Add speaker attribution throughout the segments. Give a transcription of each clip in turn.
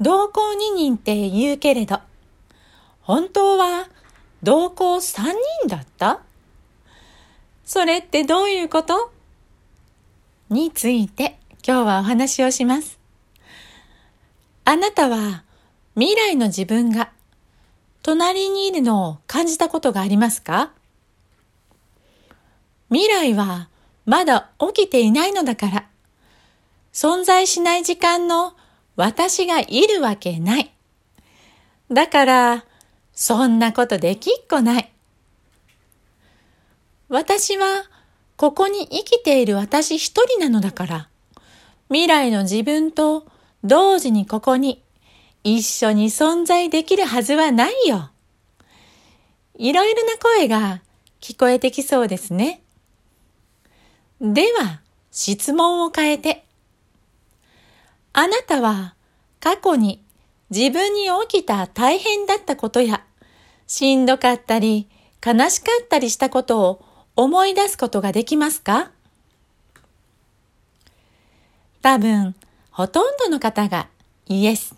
Speaker 1: 同行二人って言うけれど、本当は同行三人だった？それってどういうこと？について今日はお話をします。あなたは未来の自分が隣にいるのを感じたことがありますか？未来はまだ起きていないのだから、存在しない時間の私がいるわけない。だから、そんなことできっこない。私はここに生きている私一人なのだから、未来の自分と同時にここに一緒に存在できるはずはないよ。いろいろな声が聞こえてきそうですね。では、質問を変えて。あなたは過去に自分に起きた大変だったことや、しんどかったり悲しかったりしたことを思い出すことができますか？多分、ほとんどの方がイエス。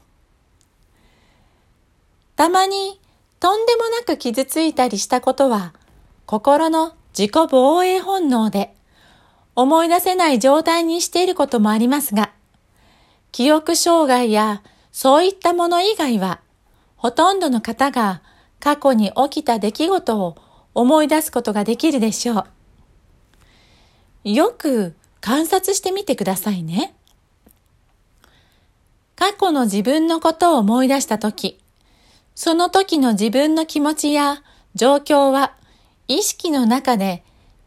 Speaker 1: たまに、とんでもなく傷ついたりしたことは、心の自己防衛本能で、思い出せない状態にしていることもありますが、記憶障害やそういったもの以外は、ほとんどの方が過去に起きた出来事を思い出すことができるでしょう。よく観察してみてくださいね。過去の自分のことを思い出したとき、その時の自分の気持ちや状況は意識の中で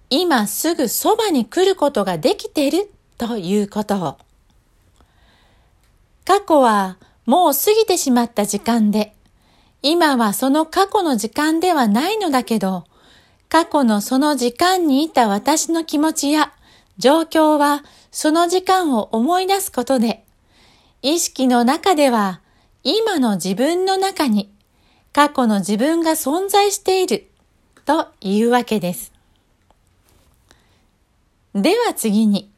Speaker 1: 今すぐそばに来ることができているということを。過去はもう過ぎてしまった時間で、今はその過去の時間ではないのだけど、過去のその時間にいた私の気持ちや状況はその時間を思い出すことで、意識の中では今の自分の中に過去の自分が存在しているというわけです。では次に、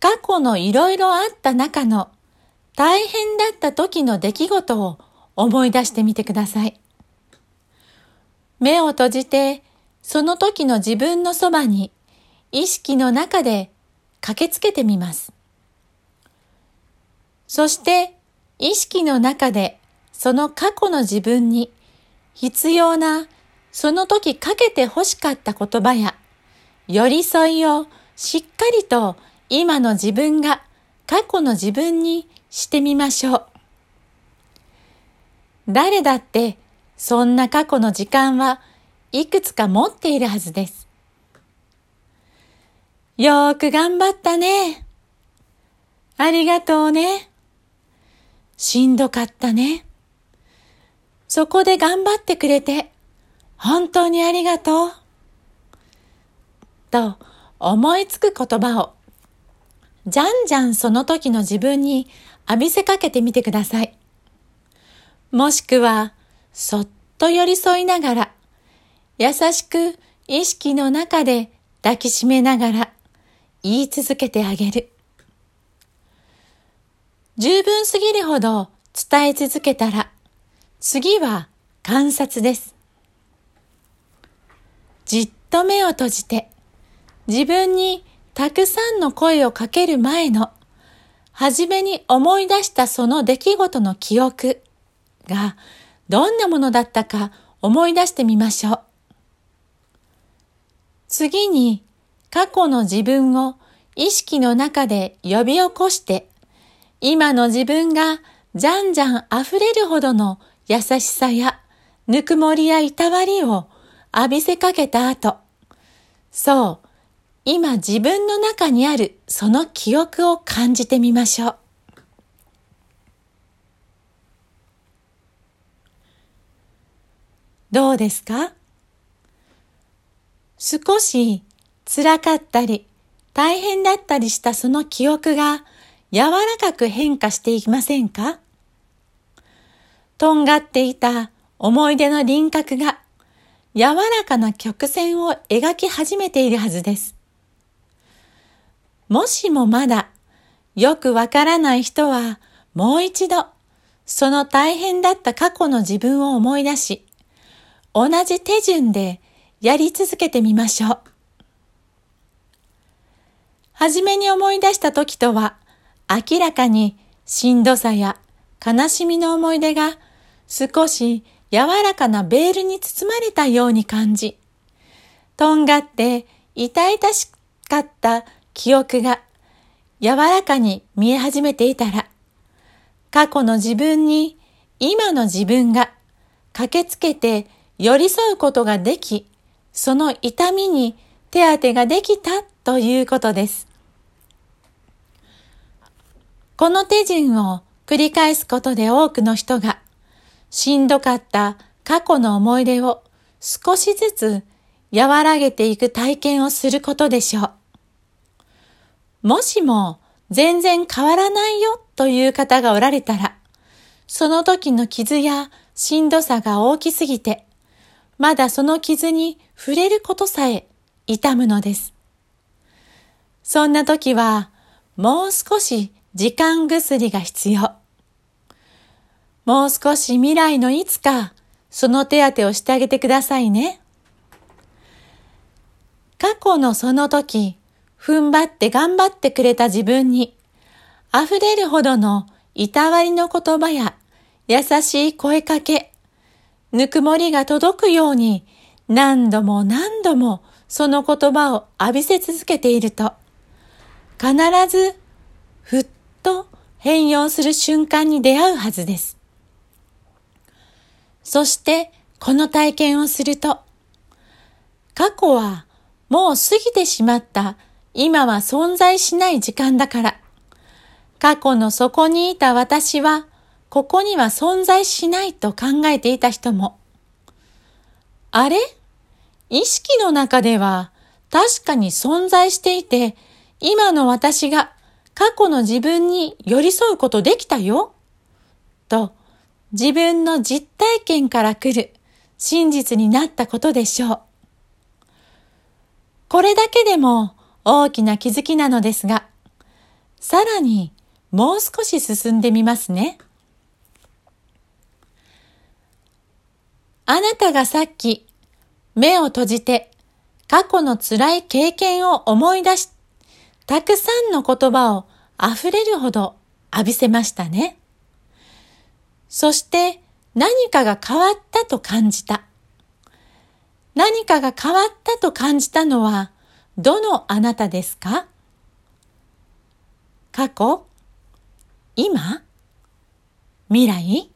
Speaker 1: 過去のいろいろあった中の大変だった時の出来事を思い出してみてください。目を閉じて、その時の自分のそばに意識の中で駆けつけてみます。そして意識の中でその過去の自分に必要なその時かけて欲しかった言葉や寄り添いをしっかりと今の自分が過去の自分にしてみましょう。誰だってそんな過去の時間はいくつか持っているはずです。よーく頑張ったね。ありがとうね。しんどかったね。そこで頑張ってくれて、本当にありがとう。と思いつく言葉を、じゃんじゃんその時の自分に浴びせかけてみてください。もしくは、そっと寄り添いながら、優しく意識の中で抱きしめながら言い続けてあげる。十分すぎるほど伝え続けたら、次は観察です。じっと目を閉じて、自分にたくさんの声をかける前の、はじめに思い出したその出来事の記憶、がどんなものだったか思い出してみましょう。次に過去の自分を意識の中で呼び起こして、今の自分がじゃんじゃん溢れるほどの優しさやぬくもりやいたわりを浴びせかけた後、そう、今自分の中にあるその記憶を感じてみましょう。どうですか？少し辛かったり大変だったりしたその記憶が柔らかく変化していきませんか？とんがっていた思い出の輪郭が柔らかな曲線を描き始めているはずです。もしもまだよくわからない人はもう一度その大変だった過去の自分を思い出し、同じ手順でやり続けてみましょう。はじめに思い出した時とは、明らかにしんどさや悲しみの思い出が少し柔らかなベールに包まれたように感じ、とんがって痛々しかった記憶が柔らかに見え始めていたら、過去の自分に今の自分が駆けつけて寄り添うことができ、その痛みに手当てができたということです。この手順を繰り返すことで多くの人がしんどかった過去の思い出を少しずつ和らげていく体験をすることでしょう。もしも全然変わらないよという方がおられたら、その時の傷やしんどさが大きすぎて、まだその傷に触れることさえ痛むのです。そんな時は、もう少し時間薬が必要。もう少し未来のいつか、その手当てをしてあげてくださいね。過去のその時、踏ん張って頑張ってくれた自分に、溢れるほどのいたわりの言葉や優しい声かけ、ぬくもりが届くように何度も何度もその言葉を浴びせ続けていると、必ずふっと変容する瞬間に出会うはずです。そしてこの体験をすると、過去はもう過ぎてしまった今は存在しない時間だから、過去の底にいた私はここには存在しないと考えていた人も、あれ？意識の中では確かに存在していて、今の私が過去の自分に寄り添うことできたよ？と自分の実体験から来る真実になったことでしょう。これだけでも大きな気づきなのですが、さらにもう少し進んでみますね。あなたがさっき目を閉じて過去の辛い経験を思い出し、たくさんの言葉を溢れるほど浴びせましたね。そして何かが変わったと感じた。何かが変わったと感じたのはどのあなたですか？過去？今？未来？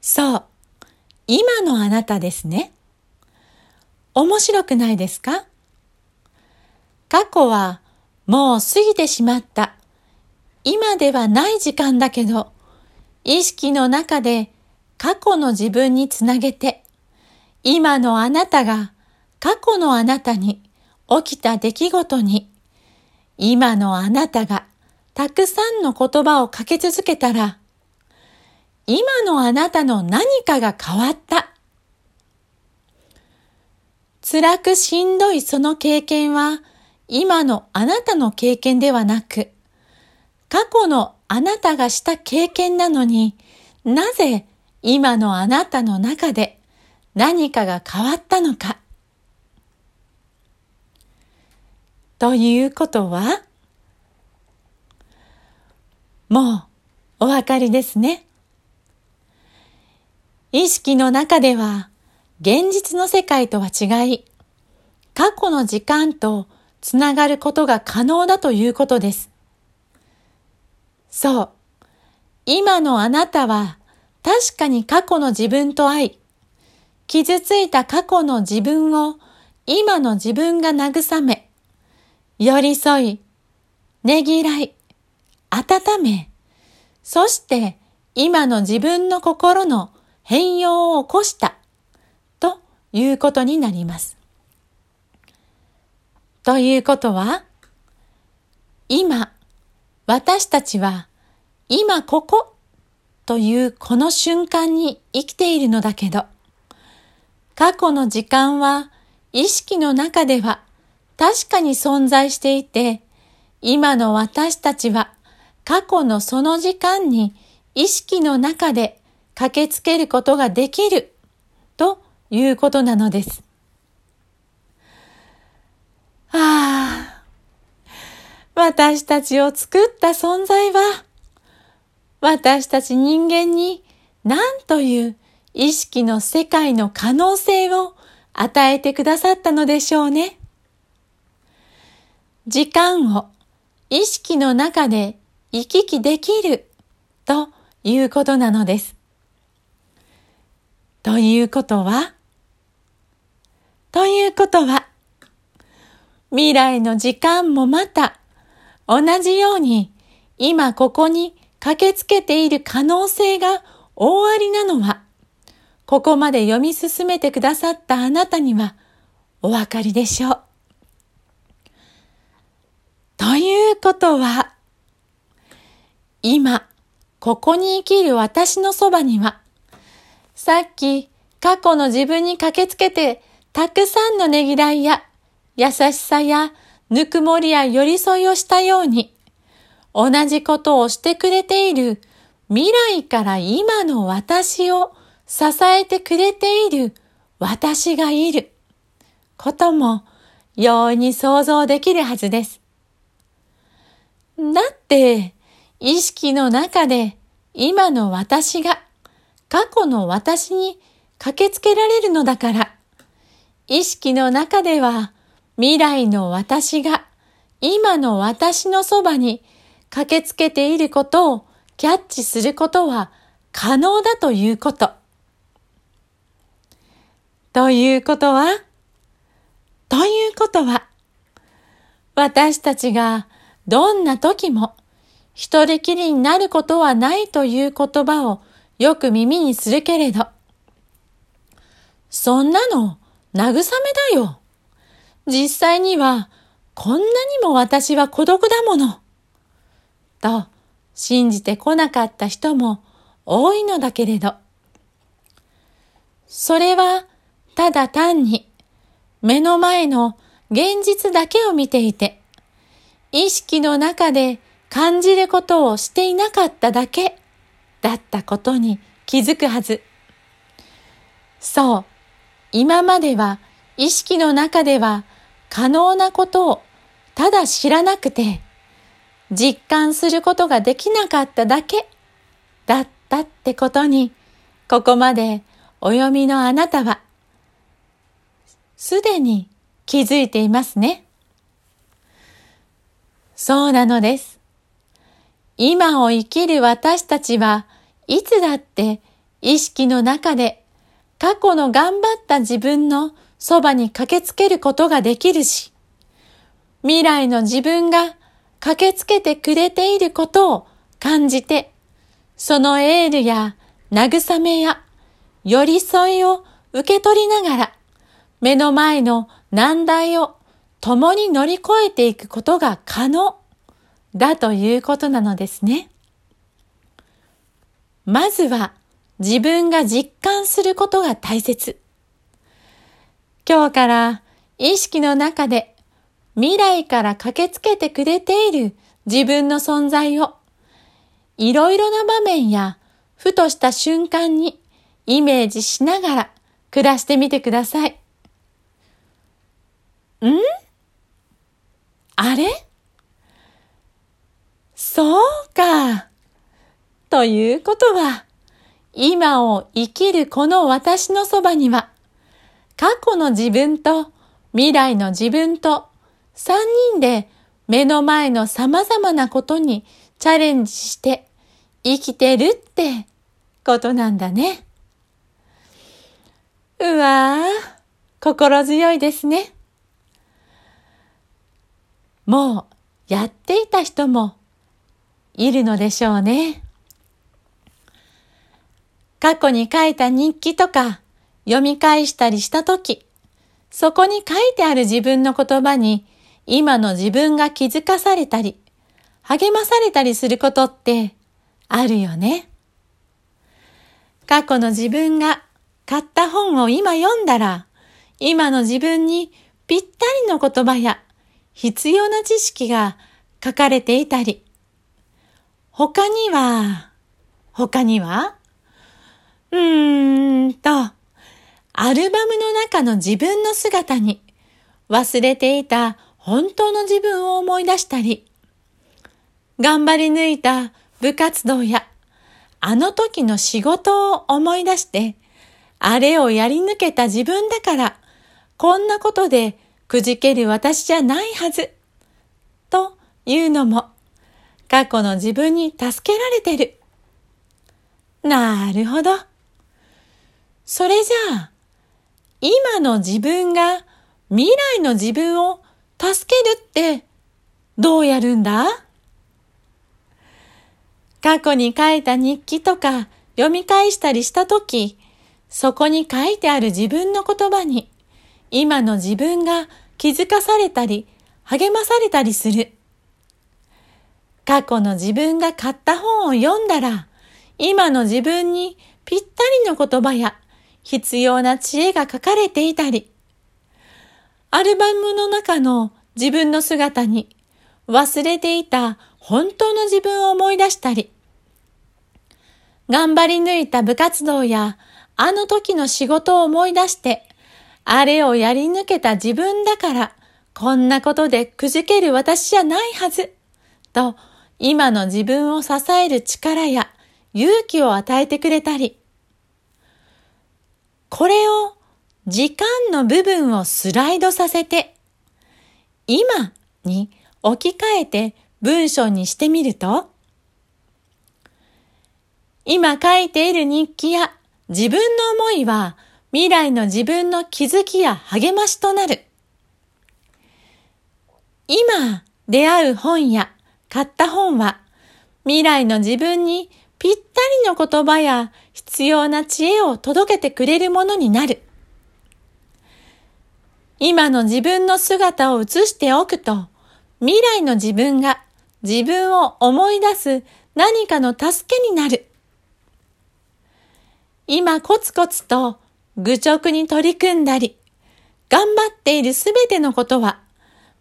Speaker 1: そう。今のあなたですね。面白くないですか？過去はもう過ぎてしまった。今ではない時間だけど、意識の中で過去の自分につなげて、今のあなたが過去のあなたに起きた出来事に、今のあなたがたくさんの言葉をかけ続けたら、今のあなたの何かが変わった。辛くしんどいその経験は今のあなたの経験ではなく、過去のあなたがした経験なのになぜ今のあなたの中で何かが変わったのか。ということは、もうお分かりですね。意識の中では現実の世界とは違い、過去の時間とつながることが可能だということです。そう。今のあなたは確かに過去の自分と会い、傷ついた過去の自分を今の自分が慰め、寄り添い、ねぎらい、温め、そして今の自分の心の変容を起こした。ということになります。ということは、今、私たちは今ここというこの瞬間に生きているのだけど、過去の時間は意識の中では確かに存在していて、今の私たちは過去のその時間に意識の中で駆けつけることができるということなのです。ああ、私たちを作った存在は、私たち人間に何という意識の世界の可能性を与えてくださったのでしょうね。時間を意識の中で行き来できるということなのです。ということは？ということは未来の時間もまた同じように今ここに駆けつけている可能性が大ありなのはここまで読み進めてくださったあなたにはお分かりでしょう。ということは、今、ここに生きる私のそばには、さっき過去の自分に駆けつけて、たくさんのねぎらいや優しさやぬくもりや寄り添いをしたように、同じことをしてくれている。未来から今の私を支えてくれている。私がいる。ことも容易に想像できるはずです。だって、意識の中で今の私が過去の私に駆けつけられるのだから、意識の中では未来の私が今の私のそばに駆けつけていることをキャッチすることは可能だということ。ということはということは、私たちがどんな時も一人きりになることはないという言葉をよく耳にするけれど、そんなの慰めだよ。実際にはこんなにも私は孤独だもの。と信じてこなかった人も多いのだけれど、それはただ単に目の前の現実だけを見ていて、意識の中で感じることをしていなかっただけだったことに気づくはず。そう、今までは意識の中では可能なことをただ知らなくて、実感することができなかっただけだったってことに、ここまでお読みのあなたはすでに気づいていますね。そうなのです。今を生きる私たちはいつだって意識の中で過去の頑張った自分のそばに駆けつけることができるし、未来の自分が駆けつけてくれていることを感じて、そのエールや慰めや寄り添いを受け取りながら、目の前の難題を共に乗り越えていくことが可能だということなのですね。まずは自分が実感することが大切。今日から意識の中で未来から駆けつけてくれている自分の存在をいろいろな場面やふとした瞬間にイメージしながら暮らしてみてください。ん？あれ？そうか。ということは、今を生きるこの私のそばには、過去の自分と未来の自分と三人で目の前の様々なことにチャレンジして生きてるってことなんだね。うわぁ、心強いですね。もうやっていた人もいるのでしょうね。過去に書いた日記とか読み返したりしたとき、そこに書いてある自分の言葉に今の自分が気づかされたり、励まされたりすることってあるよね。過去の自分が買った本を今読んだら、今の自分にぴったりの言葉や必要な知識が書かれていたり、他には、他にはうーんと、アルバムの中の自分の姿に忘れていた本当の自分を思い出したり、頑張り抜いた部活動やあの時の仕事を思い出して、あれをやり抜けた自分だから、こんなことでくじける私じゃないはず、というのも、過去の自分に助けられてる。なるほど。それじゃあ、今の自分が未来の自分を助けるってどうやるんだ？過去に書いた日記とか読み返したりしたとき、そこに書いてある自分の言葉に今の自分が気づかされたり励まされたりする。過去の自分が買った本を読んだら今の自分にぴったりの言葉や必要な知恵が書かれていたり、アルバムの中の自分の姿に忘れていた本当の自分を思い出したり、頑張り抜いた部活動やあの時の仕事を思い出して、あれをやり抜けた自分だから、こんなことでくじける私じゃないはず、と今の自分を支える力や勇気を与えてくれたり、これを時間の部分をスライドさせて、今に置き換えて文章にしてみると、今書いている日記や自分の思いは未来の自分の気づきや励ましとなる。今出会う本や買った本は未来の自分にぴったりの言葉や必要な知恵を届けてくれるものになる。今の自分の姿を映しておくと、未来の自分が自分を思い出す何かの助けになる。今コツコツと愚直に取り組んだり、頑張っているすべてのことは、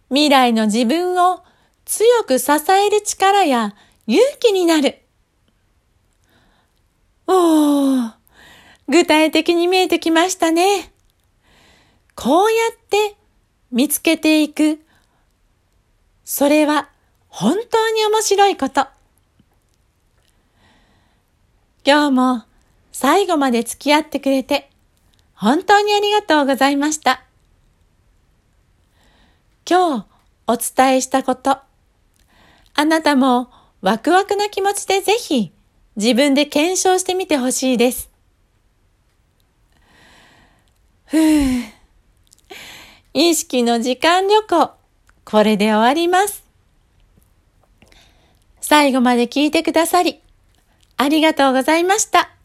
Speaker 1: 未来の自分を強く支える力や勇気になる。おー、具体的に見えてきましたね。こうやって見つけていく。それは本当に面白いこと。今日も最後まで付き合ってくれて本当にありがとうございました。今日お伝えしたこと、あなたもワクワクな気持ちでぜひ自分で検証してみてほしいです。ふぅ。意識の時間旅行、これで終わります。最後まで聞いてくださり、ありがとうございました。